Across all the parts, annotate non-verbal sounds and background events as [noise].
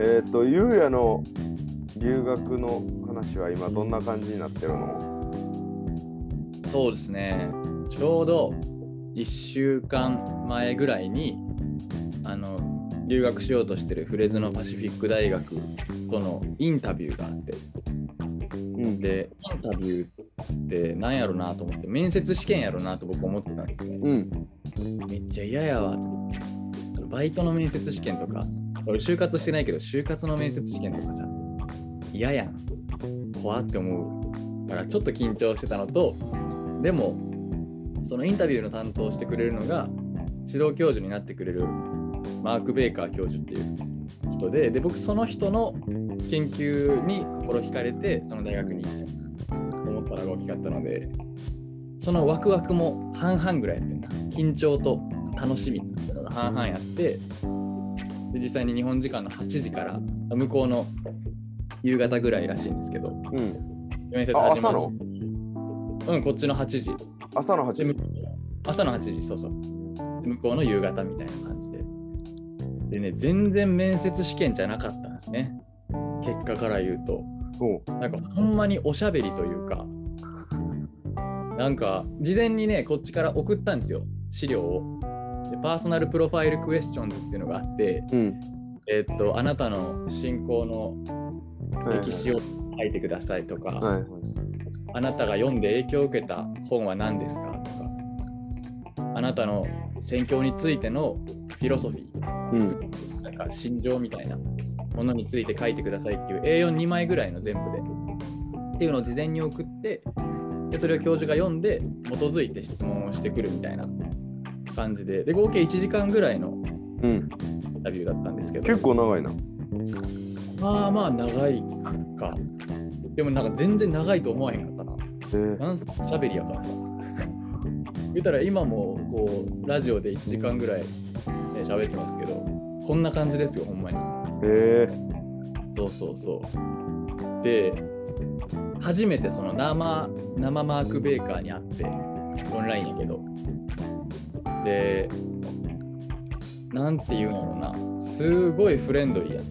えっ、と、ゆうやの留学の話は今どんな感じになってるの？そうですね。ちょうど1週間前ぐらいにあの留学しようとしてるフレズノパシフィック大学とのインタビューがあって、うん。で、インタビューって何やろなと思って、面接試験やろなと僕思ってたんですよね。うん。めっちゃ嫌やわと思って。バイトの面接試験とか、俺就活してないけど、就活の面接試験とかさ、嫌やん。怖って思うから、ちょっと緊張してたのと、でも、そのインタビューの担当してくれるのが、指導教授になってくれるマーク・ベイカー教授っていう人で、で、僕、その人の研究に心惹かれて、その大学に行きたいと思ったのが大きかったので、そのワクワクも半々ぐらいやってんな。緊張と楽しみっていうのが半々やって、で実際に日本時間の8時から向こうの夕方ぐらいらしいんですけど、うん。面接あ、始まる朝の？うん、こっちの8時。朝の8時朝の8時、そうそう。で向こうの夕方みたいな感じで。でね、全然面接試験じゃなかったんですね。結果から言うと。なんかほんまにおしゃべりというか、なんか事前にね、こっちから送ったんですよ、資料を。でパーソナルプロファイルクエスチョンズっていうのがあって、うん。えーっと、あなたの信仰の歴史を書いてくださいとか、はいはい。あなたが読んで影響を受けた本は何ですかとか、あなたの宣教についてのフィロソフィー、うん。なんか信条みたいなものについて書いてくださいっていう A42 枚ぐらいの全部で。っていうのを事前に送って、でそれを教授が読んで基づいて質問をしてくるみたいな感じで、で合計1時間ぐらいのうん。インタビューだったんですけど、結構長いな。まあまあ長いか。でもなんか全然長いと思わへんかったな。えー、なんしゃべりやからさ。言ったら今もこうラジオで1時間ぐらい、ね、喋ってますけど、こんな感じですよ、ほんまに。えー、そうそうそう。で、初めてその生生マーク・ベーカーに会って、オンラインやけど。で、なんていうな、すごいフレンドリーやっ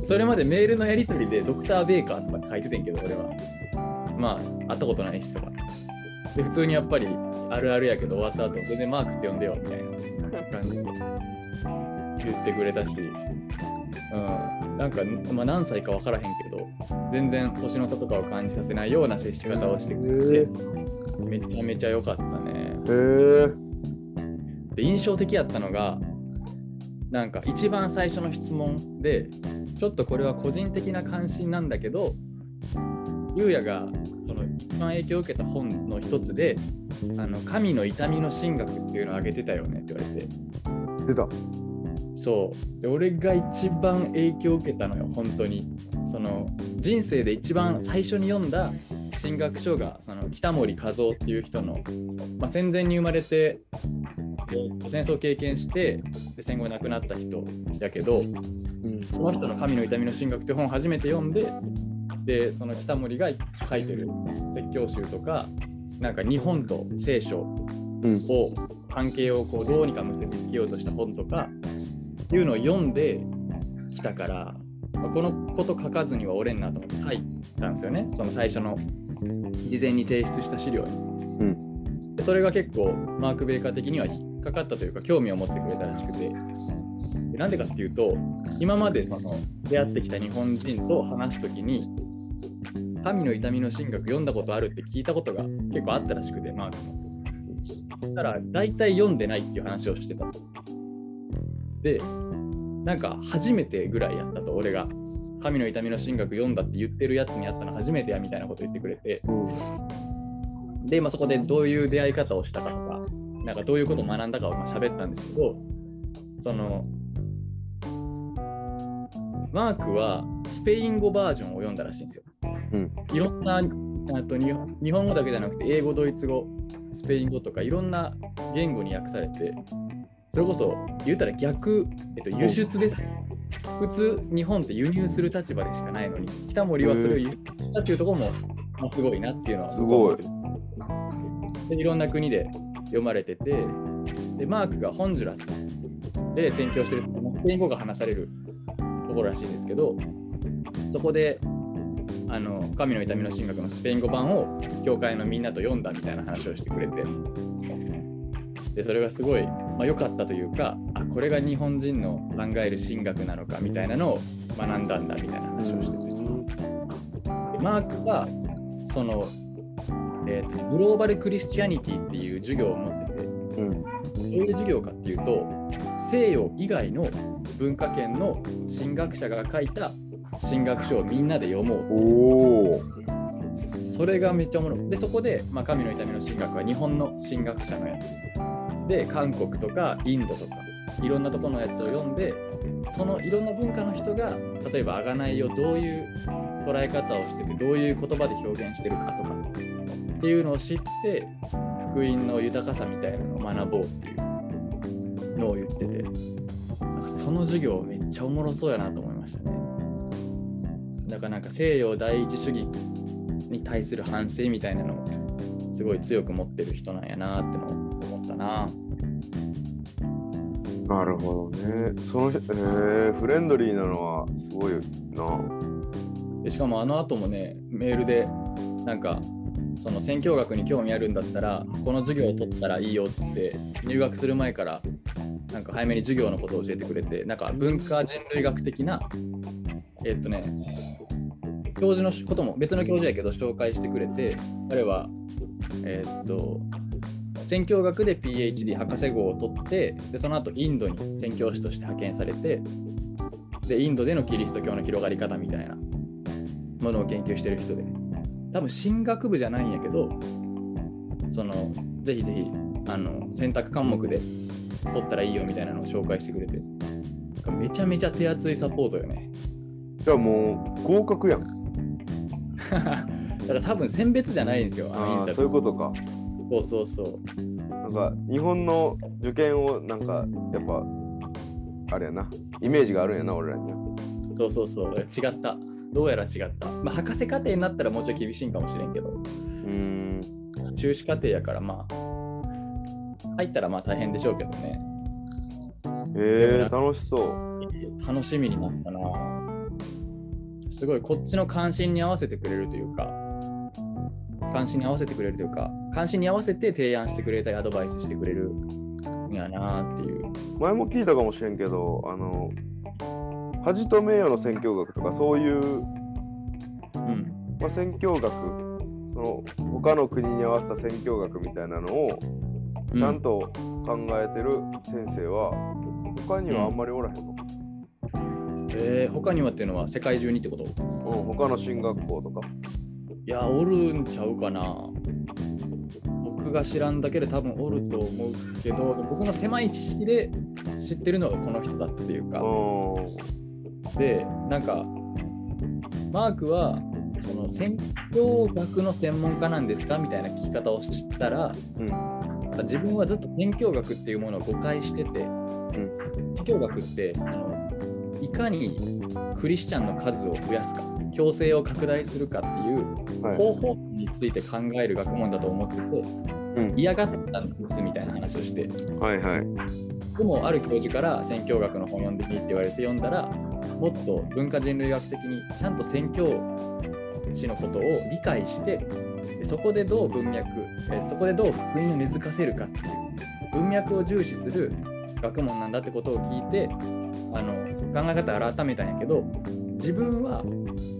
た。それまでメールのやり取りでドクター・ベーカーとか書いててんけど、俺は。まあ、会ったことない人が。で、普通にやっぱりあるあるやけど終わった後、全然マークって呼んでよみたいな感じで言ってくれたし、うん、なんか、まあ、何歳か分からへんけど、全然年の差とかを感じさせないような接し方をしてくれて、めちゃめちゃ良かった。えー、で、印象的やったのが、なんか一番最初の質問で、ちょっとこれは個人的な関心なんだけど、ゆうやがその一番影響を受けた本の一つで、あの神の痛みの神学っていうのを挙げてたよねって言われて、出た。そう。で俺が一番影響を受けたのよ本当に。その人生で一番最初に読んだ神学書がその北森和夫っていう人の、まあ、戦前に生まれてで戦争を経験してで戦後亡くなった人やけどうん。その人の「神の痛みの神学」って本を初めて読んででその北森が書いてる説教集とかなんか日本と聖書うん。を関係をこうどうにか結びつけようとした本とかっていうのを読んできたから、まあこのこと書かずにはおれんなと思って書いたんですよねその最初の事前に提出した資料に。うん。でそれが結構マーク・ベーカー的には引っかかったというか興味を持ってくれたらしくてでなんでかっていうと今までその出会ってきた日本人と話すときに神の痛みの神学読んだことあるって聞いたことが結構あったらしくてマークも。そしたら大体読んでないっていう話をしてたと。でなんか初めてぐらいやったと俺が神の痛みの神学読んだって言ってるやつに会ったの初めてやみたいなこと言ってくれてうん。で、まあ、そこでどういう出会い方をしたかとか、なんかどういうことを学んだかをまあ喋ったんですけど、その、マークはスペイン語バージョンを読んだらしいんですよ。うん。いろんな、あと日本日本語だけじゃなくて、英語、ドイツ語、スペイン語とか、いろんな言語に訳されて、それこそ言うたら逆、えっと、輸出です。普通、日本って輸入する立場でしかないのに、北森はそれを輸入したっていうところも、まあすごいなっていうのは、すごい。でいろんな国で読まれてて、でマークがホンジュラスで宣教してるスペイン語が話されるところらしいんですけど、そこで、あの神の痛みの神学のスペイン語版を教会のみんなと読んだみたいな話をしてくれて、でそれがすごい良、まあ、かったというか、あこれが日本人の考える神学なのかみたいなのを学んだんだみたいな話をしてて、でマークはその、えーと、グローバル・クリスチャニティっていう授業を持ってて、うん。どういう授業かっていうと、西洋以外の文化圏の神学者が書いた神学書をみんなで読もう。それがめっちゃおもろい。で、そこで、まあ、神の痛みの神学は日本の神学者のやつ。で、韓国とかインドとか、いろんなところのやつを読んで、そのいろんな文化の人が、例えば、贖いをどういう捉え方をしてて、どういう言葉で表現してるかとか、っていうのを知って、福音の豊かさみたいなのを学ぼうっていうのを言ってて、なんかその授業めっちゃおもろそうやなと思いましたね。だからなんか西洋第一主義に対する反省みたいなのをすごい強く持ってる人なんやなってのを思ったな。なるほどね。その、えー、フレンドリーなのはすごいな。でしかもあの後もねメールでなんかその宣教学に興味あるんだったらこの授業を取ったらいいよっつって入学する前からなんか早めに授業のことを教えてくれてなんか文化人類学的なえっとね教授のことも別の教授やけど紹介してくれて彼はえっと宣教学で PhD 博士号を取ってでその後インドに宣教師として派遣されてでインドでのキリスト教の広がり方みたいなものを研究してる人で多分進学部じゃないんやけどそのぜひぜひあの選択科目で取ったらいいよみたいなのを紹介してくれてめちゃめちゃ手厚いサポートよねじゃあもう合格やん。[laughs] だから多分選別じゃないんですよああそういうことか。そうそうそうなんか日本の受験をなんかやっぱあれやな。イメージがあるんやな、俺らには。そうそうそう違ったどうやら違った、まあ、博士課程になったらもうちょい厳しいんかもしれんけどうーん。修士課程やからまあ入ったらまあ大変でしょうけどねえー、楽しそう。楽しみになったなすごいこっちの関心に合わせてくれるというか関心に合わせてくれるというか関心に合わせて提案してくれたりアドバイスしてくれるんやなっていう。前も聞いたかもしれんけど、あの、恥と名誉の宣教学とかそういう、うん。まあ、宣教学、その他の国に合わせた宣教学みたいなのをちゃんと考えてる先生は、他にはあんまりおらへんの？えー他にはっていうのは世界中にってこと？うん、他の進学校とか。いやおるんちゃうかな。僕が知らんだけで多分おると思うけど僕の狭い知識で知ってるのがこの人だっていうか、うでなんかマークはその宣教学の専門家なんですかみたいな聞き方を知ったら、ん。自分はずっと宣教学っていうものを誤解してて、宣教学ってあのいかにクリスチャンの数を増やすか強制を拡大するかって方法について考える学問だと思ってて、うん。嫌がったんですみたいな話をして。はいはい。でもある教授から宣教学の本読んでみって言われて読んだらもっと文化人類学的にちゃんと宣教師のことを理解してでそこでどう文脈えそこでどう福音を根付かせるかっていう文脈を重視する学問なんだってことを聞いてあの考え方を改めたんやけど自分は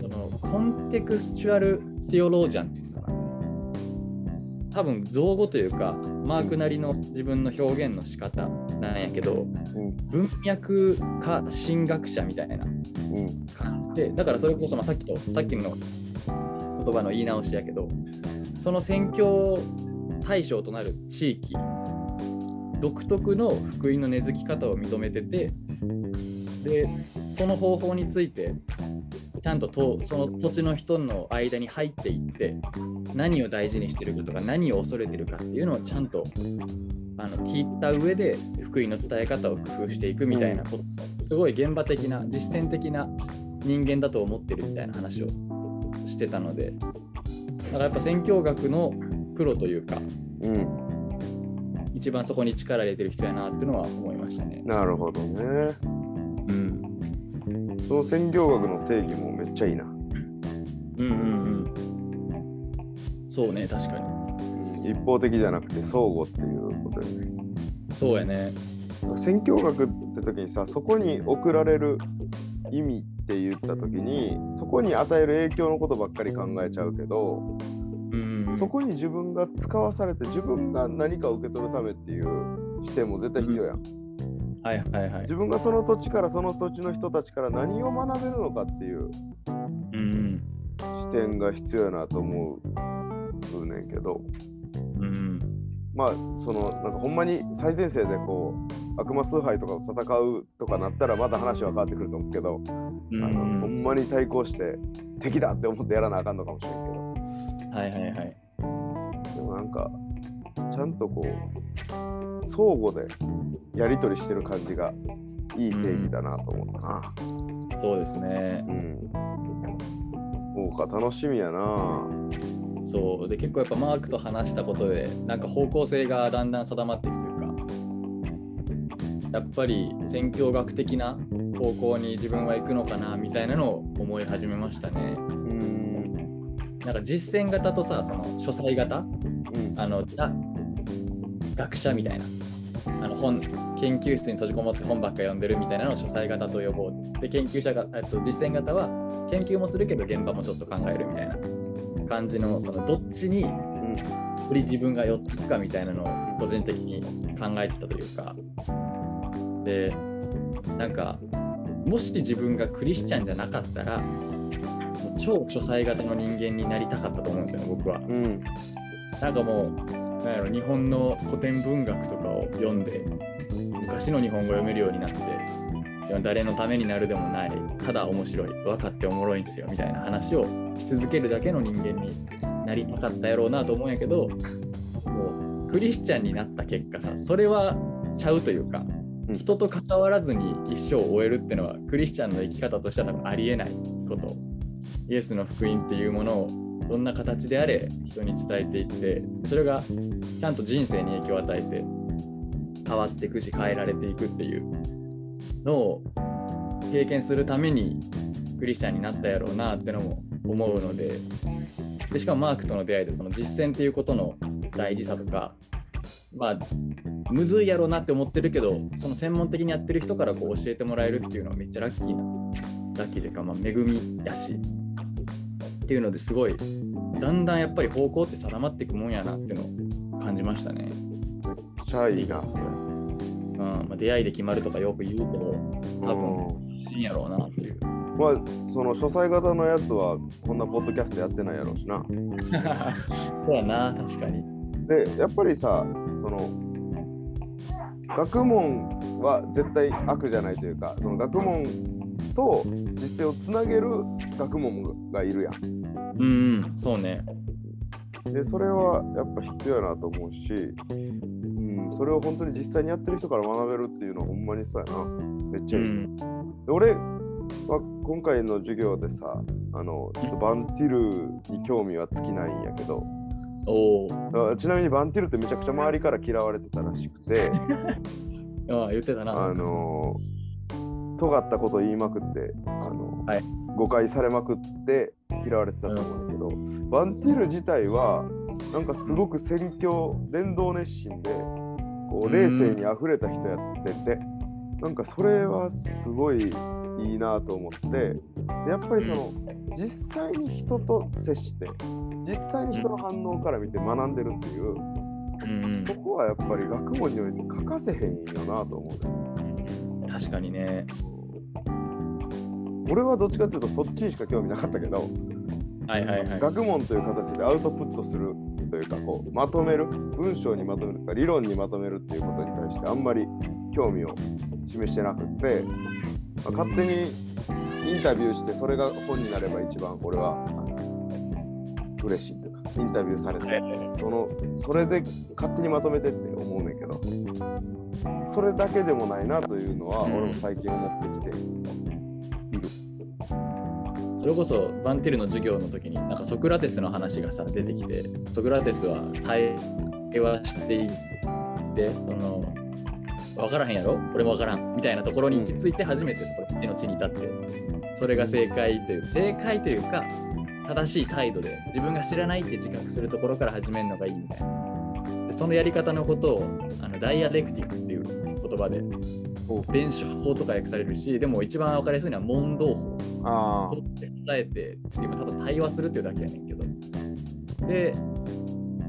そのコンテクスチュアル・テオロージャンっていうかな。多分造語というかマークなりの自分の表現の仕方なんやけどうん文脈か神学者みたいな感じでだからそれこそまさっきとさっきの言葉の言い直しやけどその宣教対象となる地域独特の福音の根付き方を認めててでその方法についてちゃんととその土地の人の間に入っていって何を大事にしてるかとか何を恐れてるかっていうのをちゃんとあの聞いた上で福音の伝え方を工夫していくみたいなことすごい現場的な実践的な人間だと思ってるみたいな話をしてたのでだからやっぱ宣教学のプロというかうん。一番そこに力入れてる人やなっていうのは思いましたね。なるほどね。うん、その宣教学の定義もめっちゃいいな。うんうんうん。そうね、確かに。一方的じゃなくて相互っていうことよね。そうやね。宣教学って時にさそこに送られる意味って言った時にそこに与える影響のことばっかり考えちゃうけどうんうん、そこに自分が使わされて自分が何かを受け取るためっていう視点も絶対必要やん。はいはいはい自。分がその土地からその土地の人たちから何を学べるのかっていう。視点が必要やなと思うねんけどうんうん。まあそのなんかほんまに最前線でこう悪魔崇拝とかと戦うとかなったらまた話は変わってくると思うけど、うんあのほうんんまに対抗して敵だって思ってやらなあかんのかもしれんけどはいはいはい。でもなんかちゃんとこう相互でやり取りしてる感じがいい定義だなと思ったな。そうですねう。ん。そうか楽しみやな。そうで結構やっぱマークと話したことでなんか方向性がだんだん定まっていくというかやっぱり宣教学的な方向に自分は行くのかなみたいなのを思い始めましたね。うん。なんか実践型とさその書斎型うん。あのザ学者みたいなあの本研究室に閉じこもって本ばっか読んでるみたいなのを書斎型と呼ぼうで研究者がえっと実践型は研究もするけど現場もちょっと考えるみたいな感じのそのどっちにより自分が寄っていくかみたいなのを個人的に考えてたというかでなんかもし自分がクリスチャンじゃなかったら超書斎型の人間になりたかったと思うんですよね僕は。うん。うん。なんかもう、なんやろ、日本の古典文学とかを読んで、昔の日本語読めるようになって、でも誰のためになるでもない、ただ面白い、分かっておもろいんすよみたいな話をし続けるだけの人間になりたかったやろうなと思うんやけど、もうクリスチャンになった結果さ、それはちゃうというか、うん人と関わらずに一生を終えるっていうのは、クリスチャンの生き方としては多分ありえないこと。イエスの福音っていうものをどんな形であれ人に伝えていってそれがちゃんと人生に影響を与えて変わっていくし変えられていくっていうのを経験するためにクリスチャンになったやろうなってのも思うのででしかもマークとの出会いでその実践っていうことの大事さとかまあむずいやろうなって思ってるけどその専門的にやってる人からこう教えてもらえるっていうのはめっちゃラッキーなラッキーというか、まあ、恵みやし。っていうのですごいだんだんやっぱり方向って定まっていくもんやなっていうのを感じましたね。シャイな。それうんまあ、出会いで決まるとかよく言うけど多分いいんやろうなっていう。まあ、その書斎型のやつはこんなポッドキャストやってないやろうしな。[laughs] そうやな確かに。で、やっぱりさ、その学問は絶対悪じゃないというか、その学問と実践をつなげる学問がいるやん。うん、うん、そうね。で、それはやっぱ必要やなと思うし、うん、それを本当に実際にやってる人から学べるっていうのはほんまにそうやな。めっちゃいい。うん、で俺は今回の授業でさ、あのちょっとバンティルに興味は尽きないんやけど、おちなみにバンティルってめちゃくちゃ周りから嫌われてたらしくて、[laughs] ああ言ってたな。あの尖ったこと言いまくって、あのはい誤解されまくって嫌われてたと思うんだけど、バンティル自体はなんかすごく宣教伝道熱心でこう冷静にあふれた人やってて、なんかそれはすごいいいなと思ってでやっぱりその、実際に人と接して実際に人の反応から見て学んでるっていう、うんうんそこはやっぱり学問において欠かせへんよなと思うね。確かにね。俺はどっちかっていうとそっちにしか興味なかったけど、はいはいはい。学問という形でアウトプットするというかこうまとめる文章にまとめるとか理論にまとめるっていうことに対してあんまり興味を示してなくて、まあ勝手にインタビューしてそれが本になれば一番俺はあの嬉しいというかインタビューされてそのそれで勝手にまとめてって思うねんけどそれだけでもないなというのは俺も最近思ってきて。それこそバンティルの授業の時になんかソクラテスの話がさ出てきてソクラテスは対話していってその分からへんやろ？俺も分からん。みたいなところに行き着いて初めてそこ地の地に立ってそれが正解という正解というか正しい態度で自分が知らないって自覚するところから始めるのがいいみたいな。でそのやり方のことをあのダイアレクティックっていう言葉で弁証法とか訳されるしでも一番分かりやすいのは問答法。あ取って答えて今ただ対話するっていうだけやねんけど。で、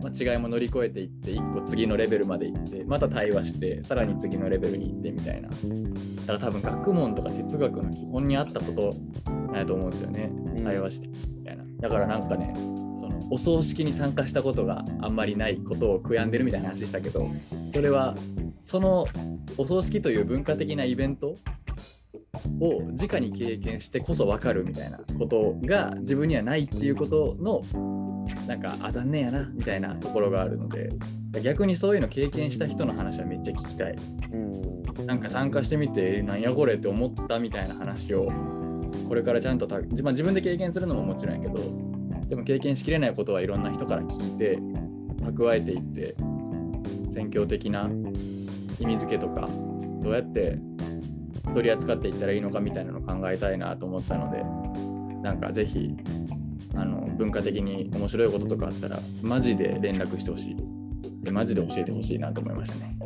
まあ、違いも乗り越えていって一個次のレベルまで行ってまた対話してさらに次のレベルに行ってみたいな。だから多分学問とか哲学の基本にあったことやと思うんですよね。うん。対話してみたいな。だからなんかねそのお葬式に参加したことがあんまりないことを悔やんでるみたいな話したけどそれはそのお葬式という文化的なイベントを直に経験してこそ分かるみたいなことが自分にはないっていうことのなんかあ残念やなみたいなところがあるので逆にそういうの経験した人の話はめっちゃ聞きたい。うん。なんか参加してみてえなんやこれって思ったみたいな話をこれからちゃんとた、まあ、自分で経験するのももちろんやけどでも経験しきれないことはいろんな人から聞いて蓄えていって宣教的な意味付けとかどうやって取り扱っていったらいいのかみたいなのを考えたいなと思ったのでなんかぜひあの文化的に面白いこととかあったらマジで連絡してほしい。でマジで教えてほしいなと思いましたね。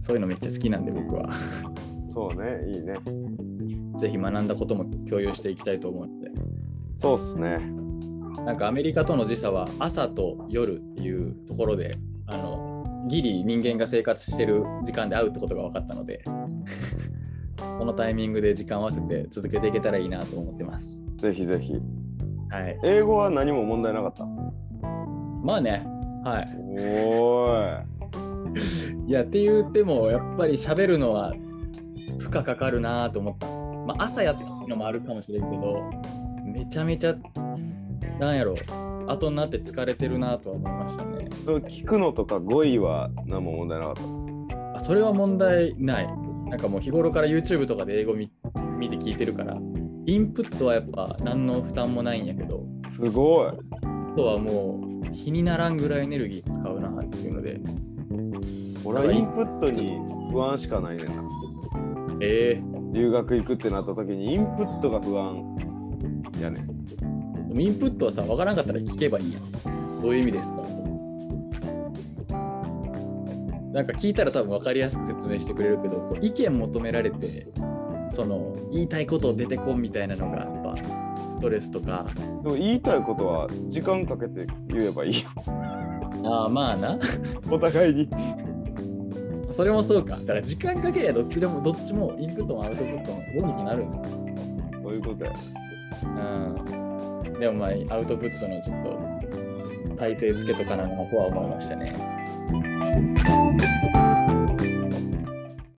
そういうのめっちゃ好きなんで僕は。そうねいいね。ぜひ学んだことも共有していきたいと思うので。そうっすね。なんかアメリカとの時差は朝と夜っていうところであのギリ人間が生活してる時間で会うってことが分かったのでそのタイミングで時間を合わせて続けていけたらいいなと思ってます。ぜひぜひはい。英語は何も問題なかった？まあね、はい。おーい [laughs] やって言ってもやっぱり喋るのは負荷かかるなと思った。まあ朝やってのもあるかもしれんけどめちゃめちゃなんやろ後になって疲れてるなとは思いましたね。い聞くのとか語彙は何も問題なかった？あそれは問題ない。なんかもう日頃から YouTube とかで英語見見て聞いてるから、インプットはやっぱ何の負担もないんやけど、すごい。あとはもう日にならんぐらいエネルギー使うなっていうので、俺はインプットに不安しかないねんな。え留学行くってなった時にインプットが不安やねん。ー、でもインプットはさ、わからんかったら聞けばいいやん。どういう意味ですか？なんか聞いたら多分分かりやすく説明してくれるけど、こう意見求められて、その言いたいことを出てこんみたいなのがやっぱストレスとか、でも言いたいことは時間かけて言えばいいよああまあな。お互いにそれもそうか。だから時間かけりゃどっちでも、どっちもインプットもアウトプットもどうにかなるんですよ。そういうことやうん。でもまあ、アウトプットのちょっと体制つけとかなのとは思いましたね。Thank you.